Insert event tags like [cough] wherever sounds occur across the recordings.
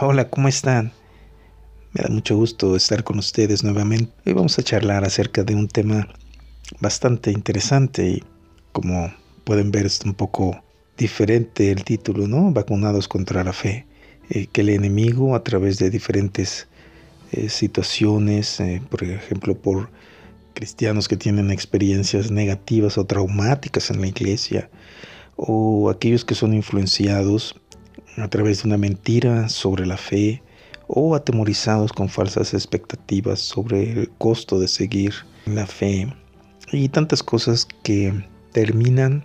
Hola, ¿cómo están? Me da mucho gusto estar con ustedes nuevamente. Hoy vamos a charlar acerca de un tema bastante interesante y como pueden ver es un poco diferente el título, ¿no? Vacunados contra la fe. Eh, que el enemigo a través de diferentes eh, situaciones, eh, por ejemplo, por cristianos que tienen experiencias negativas o traumáticas en la iglesia, o aquellos que son influenciados a través de una mentira sobre la fe o atemorizados con falsas expectativas sobre el costo de seguir la fe y tantas cosas que terminan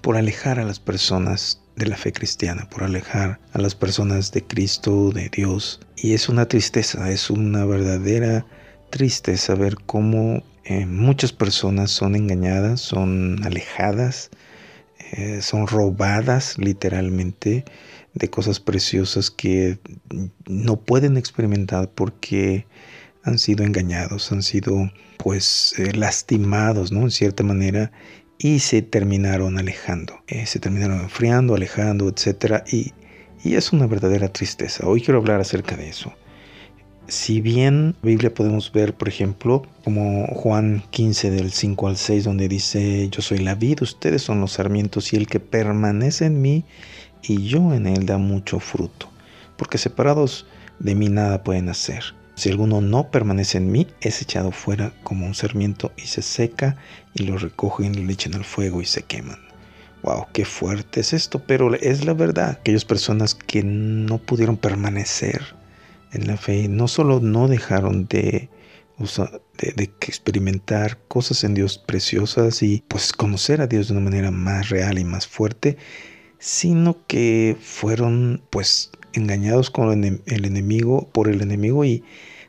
por alejar a las personas de la fe cristiana, por alejar a las personas de Cristo, de Dios. Y es una tristeza, es una verdadera tristeza ver cómo eh, muchas personas son engañadas, son alejadas, eh, son robadas literalmente de cosas preciosas que no pueden experimentar porque han sido engañados, han sido pues eh, lastimados, ¿no? En cierta manera y se terminaron alejando, eh, se terminaron enfriando, alejando, etc. Y, y es una verdadera tristeza. Hoy quiero hablar acerca de eso. Si bien en la Biblia podemos ver, por ejemplo, como Juan 15 del 5 al 6, donde dice, yo soy la vid, ustedes son los sarmientos y el que permanece en mí y yo en él da mucho fruto, porque separados de mí nada pueden hacer. Si alguno no permanece en mí, es echado fuera como un sarmiento y se seca y lo recogen y lo echan al fuego y se queman. Wow, qué fuerte es esto, pero es la verdad. Aquellas personas que no pudieron permanecer en la fe, no solo no dejaron de, de, experimentar cosas en Dios preciosas y pues conocer a Dios de una manera más real y más fuerte, sino que fueron pues engañados con el enemigo, por el enemigo y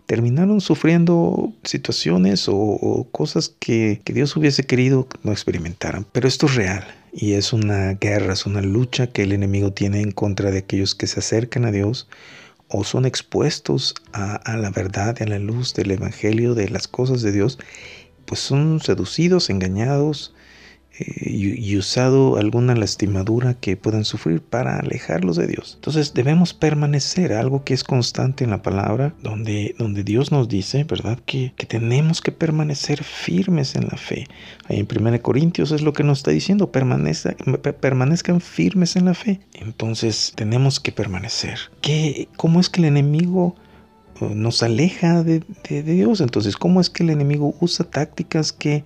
terminaron sufriendo situaciones o, cosas que, que, Dios hubiese querido no experimentaran. Pero esto es real y es una guerra, es una lucha que el enemigo tiene en contra de aquellos que se acercan a Dios o son expuestos a, la verdad, a la luz del Evangelio, de las cosas de Dios, pues son seducidos, engañados eh, y, usado alguna lastimadura que puedan sufrir para alejarlos de Dios. Entonces debemos permanecer, algo que es constante en la palabra, donde, donde Dios nos dice, ¿verdad? Que, que tenemos que permanecer firmes en la fe. Ahí en 1 Corintios es lo que nos está diciendo, permanezcan firmes en la fe. Entonces tenemos que permanecer. ¿Qué, ¿Cómo es que el enemigo uh, nos aleja de, de, de Dios? Entonces, ¿cómo es que el enemigo usa tácticas que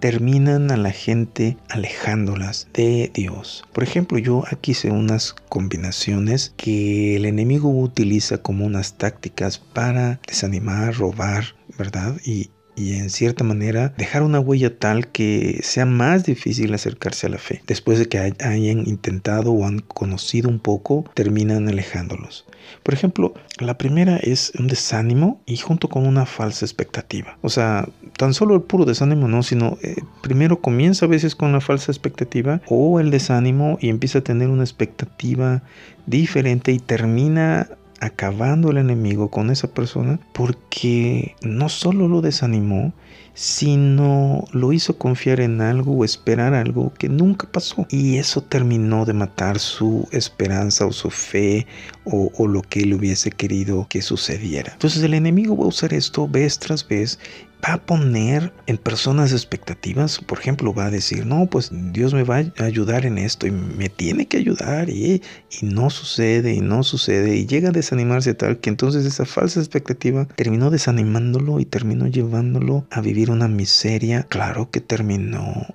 terminan a la gente alejándolas de Dios. Por ejemplo, yo aquí hice unas combinaciones que el enemigo utiliza como unas tácticas para desanimar, robar, ¿verdad? Y, y en cierta manera dejar una huella tal que sea más difícil acercarse a la fe. Después de que hayan intentado o han conocido un poco, terminan alejándolos. Por ejemplo, la primera es un desánimo y junto con una falsa expectativa. O sea, tan solo el puro desánimo no, sino eh, primero comienza a veces con la falsa expectativa o el desánimo y empieza a tener una expectativa diferente y termina acabando el enemigo con esa persona porque no solo lo desanimó, sino lo hizo confiar en algo o esperar algo que nunca pasó. Y eso terminó de matar su esperanza o su fe o, o, lo que él hubiese querido que sucediera. Entonces el enemigo va a usar esto vez tras vez va a poner en personas expectativas, por ejemplo, va a decir, no, pues Dios me va a ayudar en esto y me tiene que ayudar y, no sucede y no sucede y llega a desanimarse tal que entonces esa falsa expectativa terminó desanimándolo y terminó llevándolo a vivir una miseria, claro que terminó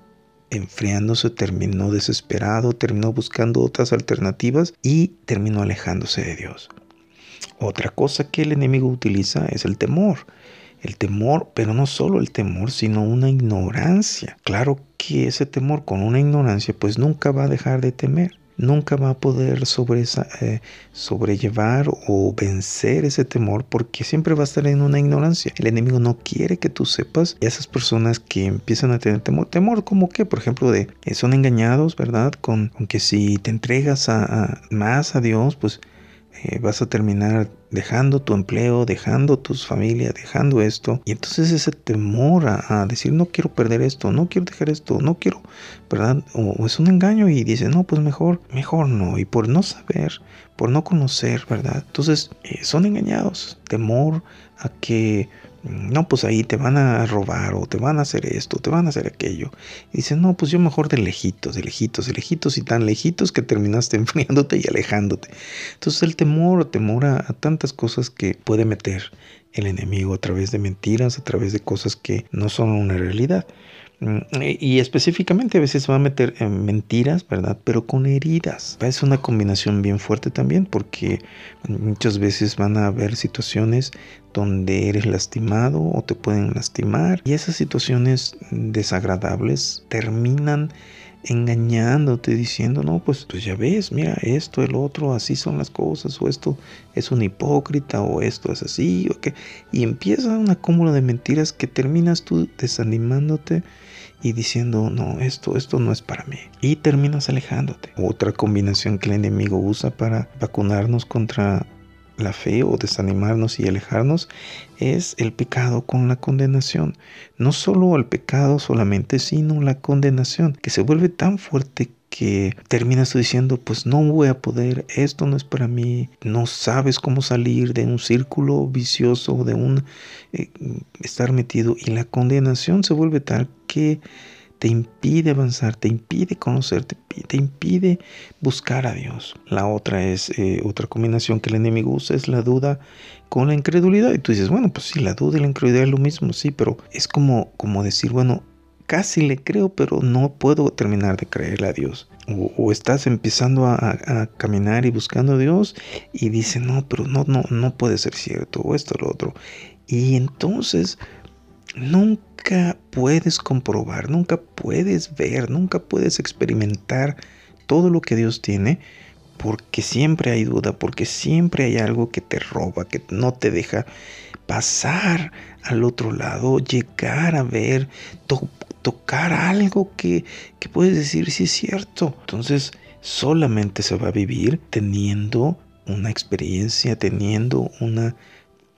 enfriándose, terminó desesperado, terminó buscando otras alternativas y terminó alejándose de Dios. Otra cosa que el enemigo utiliza es el temor el temor, pero no solo el temor, sino una ignorancia. Claro que ese temor con una ignorancia pues nunca va a dejar de temer. Nunca va a poder sobre eh, sobrellevar o vencer ese temor porque siempre va a estar en una ignorancia. El enemigo no quiere que tú sepas. Esas personas que empiezan a tener temor, temor como que, por ejemplo, de eh, son engañados, ¿verdad? Con, que si te entregas a, más a Dios, pues eh, vas a terminar dejando tu empleo, dejando tus familias, dejando esto. Y entonces ese temor a, decir, no quiero perder esto, no quiero dejar esto, no quiero, ¿verdad? O, es un engaño y dice, no, pues mejor, mejor no. Y por no saber, por no conocer, ¿verdad? Entonces eh, son engañados. Temor a que no, pues ahí te van a robar o te van a hacer esto, te van a hacer aquello. Y dicen, no, pues yo mejor de lejitos, de lejitos, de lejitos y tan lejitos que terminaste [laughs] enfriándote y alejándote. Entonces el temor, temor a tantas cosas que puede meter el enemigo a través de mentiras, a través de cosas que no son una realidad. Mm, y específicamente a veces va a meter mentiras, ¿verdad? Pero con heridas. Es una combinación bien fuerte también porque muchas veces van a haber situaciones donde eres lastimado o te pueden lastimar y esas situaciones desagradables terminan engañándote, diciendo, no, pues, pues ya ves, mira, esto, el otro, así son las cosas, o esto es un hipócrita, o esto es así, o qué. Y empieza una cúmulo de mentiras que terminas tú desanimándote y diciendo, no, esto, esto no es para mí. Y terminas alejándote. Otra combinación que el enemigo usa para vacunarnos contra la fe o desanimarnos y alejarnos es el pecado con la condenación. No solo el pecado solamente, sino la condenación, que se vuelve tan fuerte que terminas diciendo, pues no voy a poder, esto no es para mí, no sabes cómo salir de un círculo vicioso, de un eh, estar metido y la condenación se vuelve tal que te impide avanzar, te impide conocer, te, impide buscar a Dios. La otra es, eh, otra combinación que el enemigo usa es la duda con la incredulidad. Y tú dices, bueno, pues sí, la duda y la incredulidad es lo mismo, sí, pero es como, como decir, bueno, casi le creo, pero no puedo terminar de creerle a Dios. O, estás empezando a, caminar y buscando a Dios y dice, no, pero no, no, no puede ser cierto, o esto, o lo otro. Y entonces nunca puedes comprobar, nunca puedes ver, nunca puedes experimentar todo lo que Dios tiene porque siempre hay duda, porque siempre hay algo que te roba, que no te deja pasar al otro lado, llegar a ver, tocar algo que, que puedes decir si es cierto. Entonces solamente se va a vivir teniendo una experiencia, teniendo una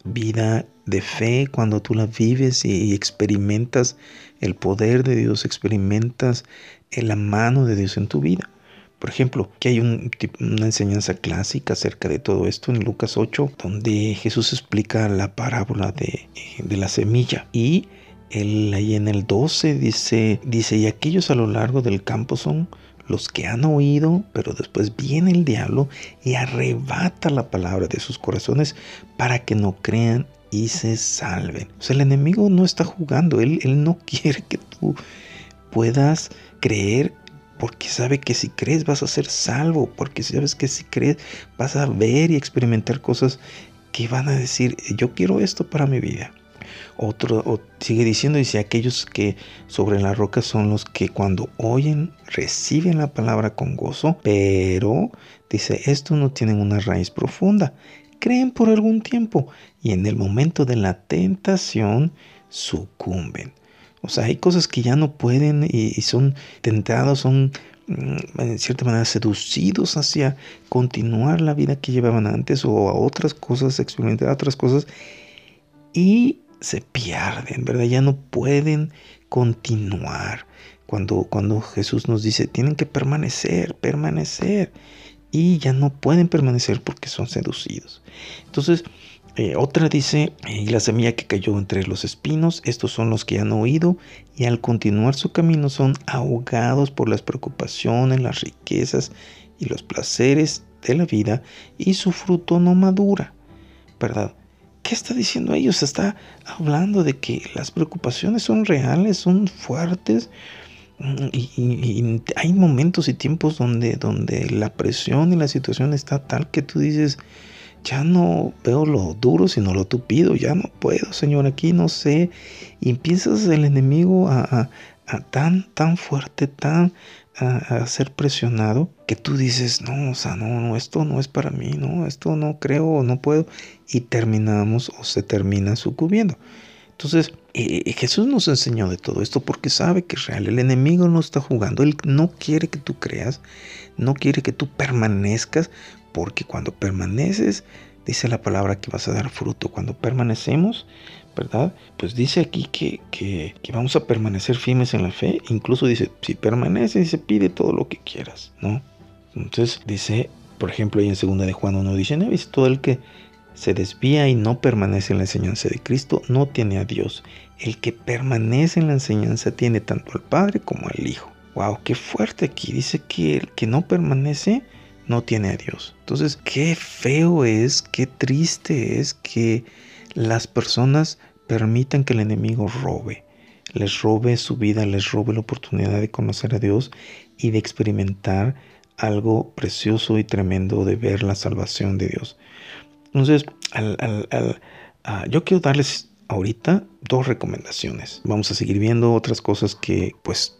vida de fe, cuando tú la vives y, experimentas el poder de Dios, experimentas la mano de Dios en tu vida. Por ejemplo, que hay una enseñanza clásica acerca de todo esto en Lucas 8, donde Jesús explica la parábola de, de la semilla. Y él ahí en el 12 dice, dice, y aquellos a lo largo del campo son los que han oído, pero después viene el diablo y arrebata la palabra de sus corazones para que no crean y se salven. O sea, el enemigo no está jugando, él, él no [laughs] quiere que tú puedas creer porque sabe que si crees vas a ser salvo, porque sabes que si crees vas a ver y experimentar cosas que van a decir, yo quiero esto para mi vida. Otro sigue diciendo, dice, aquellos que sobre la roca son los que cuando oyen reciben la palabra con gozo, pero dice, estos no tienen una raíz profunda, creen por algún tiempo y en el momento de la tentación sucumben. O sea, hay cosas que ya no pueden y, son tentados, son mm, en cierta manera seducidos hacia continuar la vida que llevaban antes o a otras cosas, experimentar otras cosas y se pierden, ¿verdad? Ya no pueden continuar. Cuando, cuando Jesús nos dice, tienen que permanecer, permanecer. Y ya no pueden permanecer porque son seducidos. Entonces, eh, otra dice, y la semilla que cayó entre los espinos, estos son los que han oído y al continuar su camino son ahogados por las preocupaciones, las riquezas y los placeres de la vida y su fruto no madura, ¿verdad? ¿Qué está diciendo ellos? Está hablando de que las preocupaciones son reales, son fuertes. Mm, y, hay momentos y tiempos donde, donde la presión y la situación está tal que tú dices, ya no veo lo duro, sino lo tupido, ya no puedo, Señor, aquí no sé. Y empiezas el enemigo a, tan, tan fuerte, tan a, ser presionado que tú dices, no, o sea, no, no, esto no es para mí, no, esto no creo, no puedo, y terminamos o se termina sucumbiendo. Entonces, eh, Jesús nos enseñó de todo esto porque sabe que es real. El enemigo no está jugando. Él no quiere que tú creas, no quiere que tú permanezcas, porque cuando permaneces, dice la palabra que vas a dar fruto. Cuando permanecemos, ¿verdad? Pues dice aquí que, que, vamos a permanecer firmes en la fe. Incluso dice, si permaneces, dice, pide todo lo que quieras, ¿no? Entonces dice, por ejemplo, ahí en segunda de Juan 1 dice, ¿no? Dice, todo el que se desvía y no permanece en la enseñanza de Cristo no tiene a Dios. El que permanece en la enseñanza tiene tanto al Padre como al Hijo. Wow, qué fuerte aquí. Dice que el que no permanece no tiene a Dios. Entonces, qué feo es, qué triste es que las personas permitan que el enemigo robe, les robe su vida, les robe la oportunidad de conocer a Dios y de experimentar algo precioso y tremendo de ver la salvación de Dios. Entonces, ah, yo quiero darles ahorita dos recomendaciones. Vamos a seguir viendo otras cosas que pues,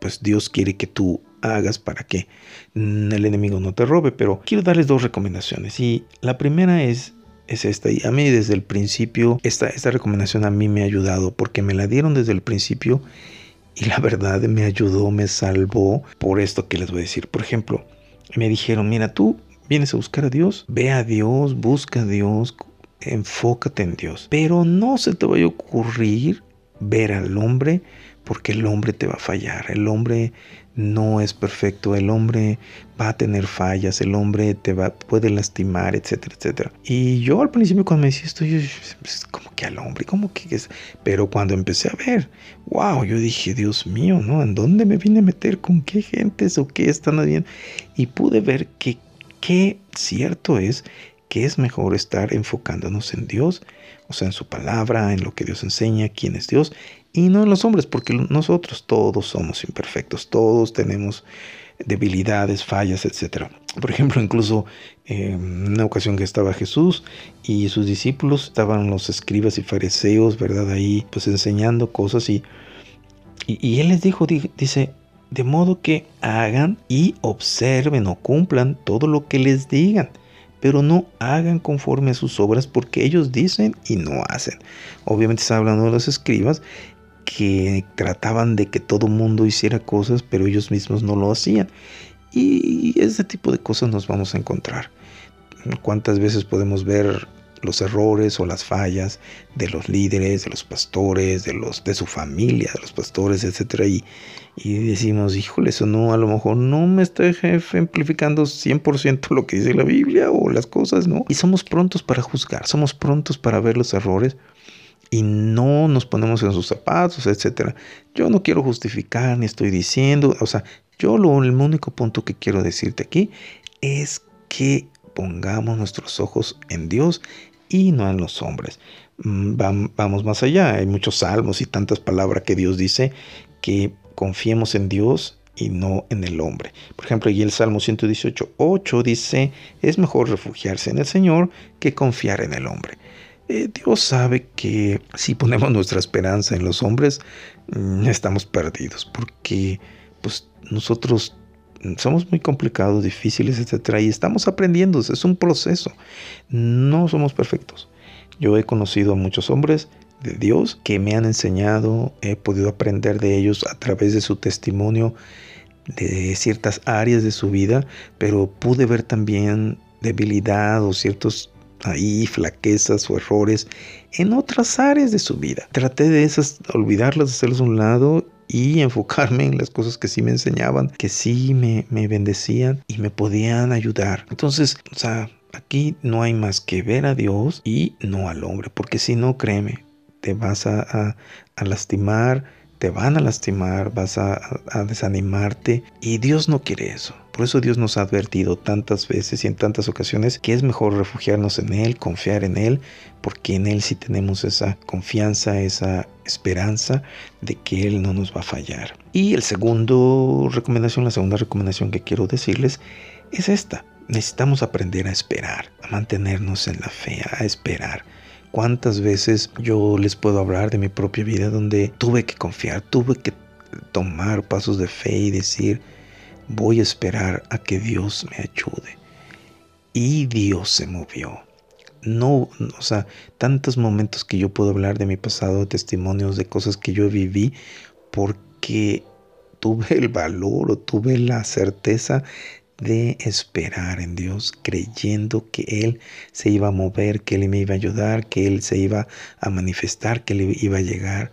pues Dios quiere que tú hagas para que el enemigo no te robe, pero quiero darles dos recomendaciones. Y la primera es es esta. Y a mí desde el principio, esta, esta recomendación a mí me ha ayudado porque me la dieron desde el principio y la verdad me ayudó, me salvó por esto que les voy a decir. Por ejemplo, me dijeron, mira, tú vienes a buscar a Dios, ve a Dios, busca a Dios, enfócate en Dios. Pero no se te vaya a ocurrir ver al hombre porque el hombre te va a fallar, el hombre no es perfecto, el hombre va a tener fallas, el hombre te va, puede lastimar, etcétera, etcétera. Y yo al principio cuando me decía esto, yo, pues, como que al hombre, como que es, pero cuando empecé a ver, wow, yo dije, Dios mío, ¿no? ¿En dónde me vine a meter? ¿Con qué gentes o qué están haciendo? Y pude ver que qué cierto es que es mejor estar enfocándonos en Dios, o sea, en su palabra, en lo que Dios enseña, quién es Dios, y no en los hombres, porque nosotros todos somos imperfectos, todos tenemos debilidades, fallas, etc. Por ejemplo, incluso en una ocasión que estaba Jesús y sus discípulos, estaban los escribas y fariseos, ¿verdad? Ahí pues enseñando cosas y, y, y él les dijo, dice, de modo que hagan y observen o cumplan todo lo que les digan, pero no hagan conforme a sus obras porque ellos dicen y no hacen. Obviamente está hablando de los escribas que trataban de que todo mundo hiciera cosas, pero ellos mismos no lo hacían. Y ese tipo de cosas nos vamos a encontrar. ¿Cuántas veces podemos ver los errores o las fallas de los líderes, de los pastores, de los de su familia, de los pastores, etcétera y, y decimos, híjole, eso no, a lo mejor no me está ejemplificando 100% lo que dice la Biblia o las cosas, ¿no? Y somos prontos para juzgar, somos prontos para ver los errores y no nos ponemos en sus zapatos, etcétera. Yo no quiero justificar ni estoy diciendo, o sea, yo lo el único punto que quiero decirte aquí es que pongamos nuestros ojos en Dios y no en los hombres. Mm, vamos más allá, hay muchos salmos y tantas palabras que Dios dice que confiemos en Dios y no en el hombre. Por ejemplo, aquí el Salmo 118, 8 dice, es mejor refugiarse en el Señor que confiar en el hombre. Eh, Dios sabe que si ponemos nuestra esperanza en los hombres, mm, estamos perdidos, porque pues nosotros somos muy complicados, difíciles, etc. Y estamos aprendiendo, es un proceso. No somos perfectos. Yo he conocido a muchos hombres de Dios que me han enseñado, he podido aprender de ellos a través de su testimonio de ciertas áreas de su vida, pero pude ver también debilidad o ciertos ahí flaquezas o errores en otras áreas de su vida. Traté de esas, olvidarlas, hacerlas a un lado y enfocarme en las cosas que sí me enseñaban, que sí me, me bendecían y me podían ayudar. Entonces, o sea, aquí no hay más que ver a Dios y no al hombre, porque si no, créeme, te vas a, a, lastimar, te van a lastimar, vas a, a, desanimarte y Dios no quiere eso. Por eso Dios nos ha advertido tantas veces y en tantas ocasiones que es mejor refugiarnos en Él, confiar en Él, porque en Él sí tenemos esa confianza, esa esperanza de que Él no nos va a fallar. Y el segundo recomendación, la segunda recomendación que quiero decirles es esta. Necesitamos aprender a esperar, a mantenernos en la fe, a esperar. ¿Cuántas veces yo les puedo hablar de mi propia vida donde tuve que confiar, tuve que tomar pasos de fe y decir, voy a esperar a que Dios me ayude? Y Dios se movió. no, o sea, tantos momentos que yo puedo hablar de mi pasado, testimonios de cosas que yo viví, porque tuve el valor o tuve la certeza de esperar en Dios, creyendo que Él se iba a mover, que Él me iba a ayudar, que Él se iba a manifestar, que Él iba a llegar.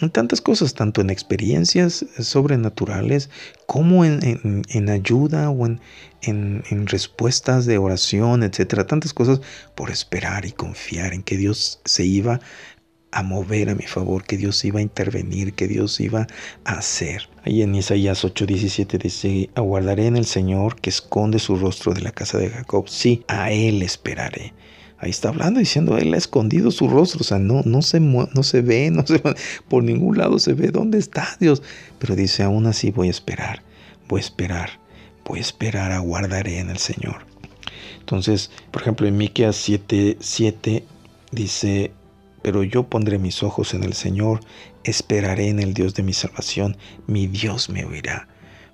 En tantas cosas, tanto en experiencias sobrenaturales como en, ayuda o en, en, respuestas de oración, etcétera. Tantas cosas por esperar y confiar en que Dios se iba a mover a mi favor, que Dios iba a intervenir, que Dios iba a hacer. Ahí en Isaías 8:17 dice, aguardaré en el Señor que esconde su rostro de la casa de Jacob. Sí, a Él esperaré. Ahí está hablando diciendo, Él ha escondido su rostro, o sea, no, no, se, no se ve, [laughs] no se, por ningún lado se ve dónde está Dios. Pero dice, aún así voy a esperar, voy a esperar, voy a esperar, aguardaré en el Señor. Entonces, por ejemplo, en Miqueas 7:7 dice, pero yo pondré mis ojos en el Señor, esperaré en el Dios de mi salvación, mi Dios me oirá.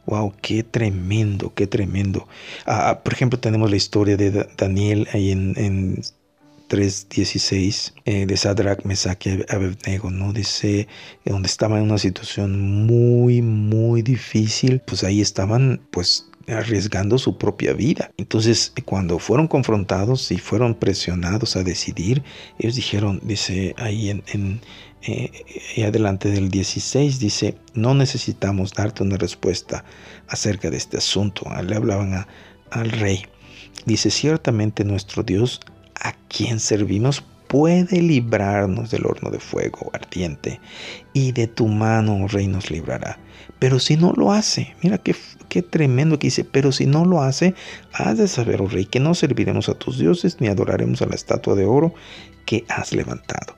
Wow, qué tremendo, qué tremendo. Ah, ah, por ejemplo, tenemos la historia de Daniel ahí en, en 3.16 eh, de Sadrach, Mesach y Abednego, ¿no? Dice, donde estaba en una situación muy, muy difícil, pues ahí estaban, pues arriesgando su propia vida. Entonces, cuando fueron confrontados y fueron presionados a decidir, ellos dijeron, dice ahí en eh, adelante del 16, dice, no necesitamos darte una respuesta acerca de este asunto. Le hablaban al rey. Dice, ciertamente nuestro Dios, a quien servimos, puede librarnos del horno de fuego ardiente, y de tu mano, oh rey, nos librará. Pero si no lo hace, mira qué tremendo que dice, pero si no lo hace, has de saber, oh rey, que no serviremos a tus dioses ni adoraremos a la estatua de oro que has levantado.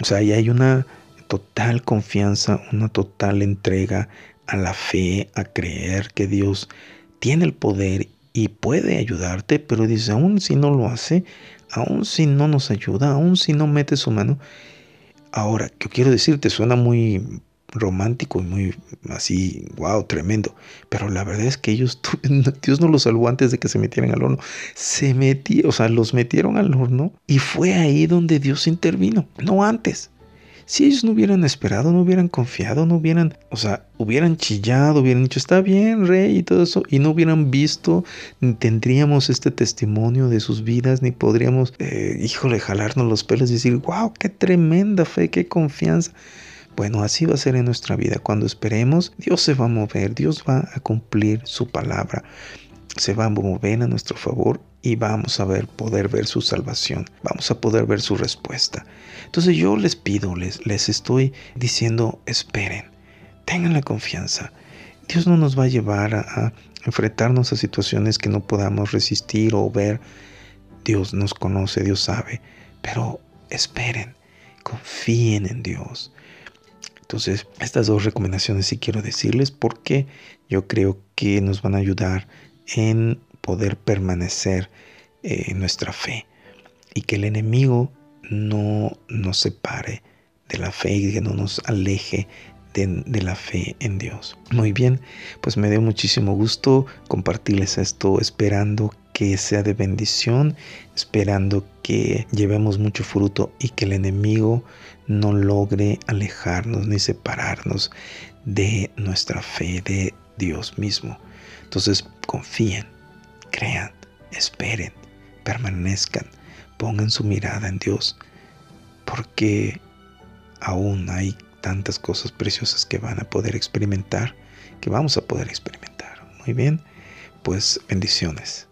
O sea, ahí hay una total confianza, una total entrega a la fe, a creer que Dios tiene el poder y puede ayudarte, pero dice, aún si no lo hace, aún si no nos ayuda, aún si no mete su mano. Ahora, yo quiero decirte, suena muy romántico y muy así, wow, tremendo. Pero la verdad es que ellos, [laughs] Dios no los salvó antes de que se metieran al horno. Se metieron, o sea, los metieron al horno y fue ahí donde Dios intervino, no antes. Si ellos no hubieran esperado, no hubieran confiado, no hubieran, o sea, hubieran chillado, hubieran dicho, está bien, rey, y todo eso, y no hubieran visto, ni tendríamos este testimonio de sus vidas, ni podríamos, eh, híjole, jalarnos los pelos y decir, wow, qué tremenda fe, qué confianza. Bueno, así va a ser en nuestra vida. Cuando esperemos, Dios se va a mover, Dios va a cumplir su palabra. Se va a mover a nuestro favor y vamos a poder ver su salvación. Vamos a poder ver su respuesta. Entonces yo les pido, les, les estoy diciendo, esperen, tengan la confianza. Dios no nos va a llevar a enfrentarnos a situaciones que no podamos resistir o ver. Dios nos conoce, Dios sabe. Pero esperen, confíen en Dios. Entonces, estas dos recomendaciones sí quiero decirles porque yo creo que nos van a ayudar en poder permanecer eh, en nuestra fe y que el enemigo no nos separe de la fe y que no nos aleje de, la fe en Dios. Muy bien, pues me dio muchísimo gusto compartirles esto, esperando que sea de bendición, esperando que llevemos mucho fruto y que el enemigo no logre alejarnos ni separarnos de nuestra fe, de Dios mismo. Entonces confíen, crean, esperen, permanezcan, pongan su mirada en Dios, porque aún hay tantas cosas preciosas que van a poder experimentar, que vamos a poder experimentar. Muy bien, pues bendiciones.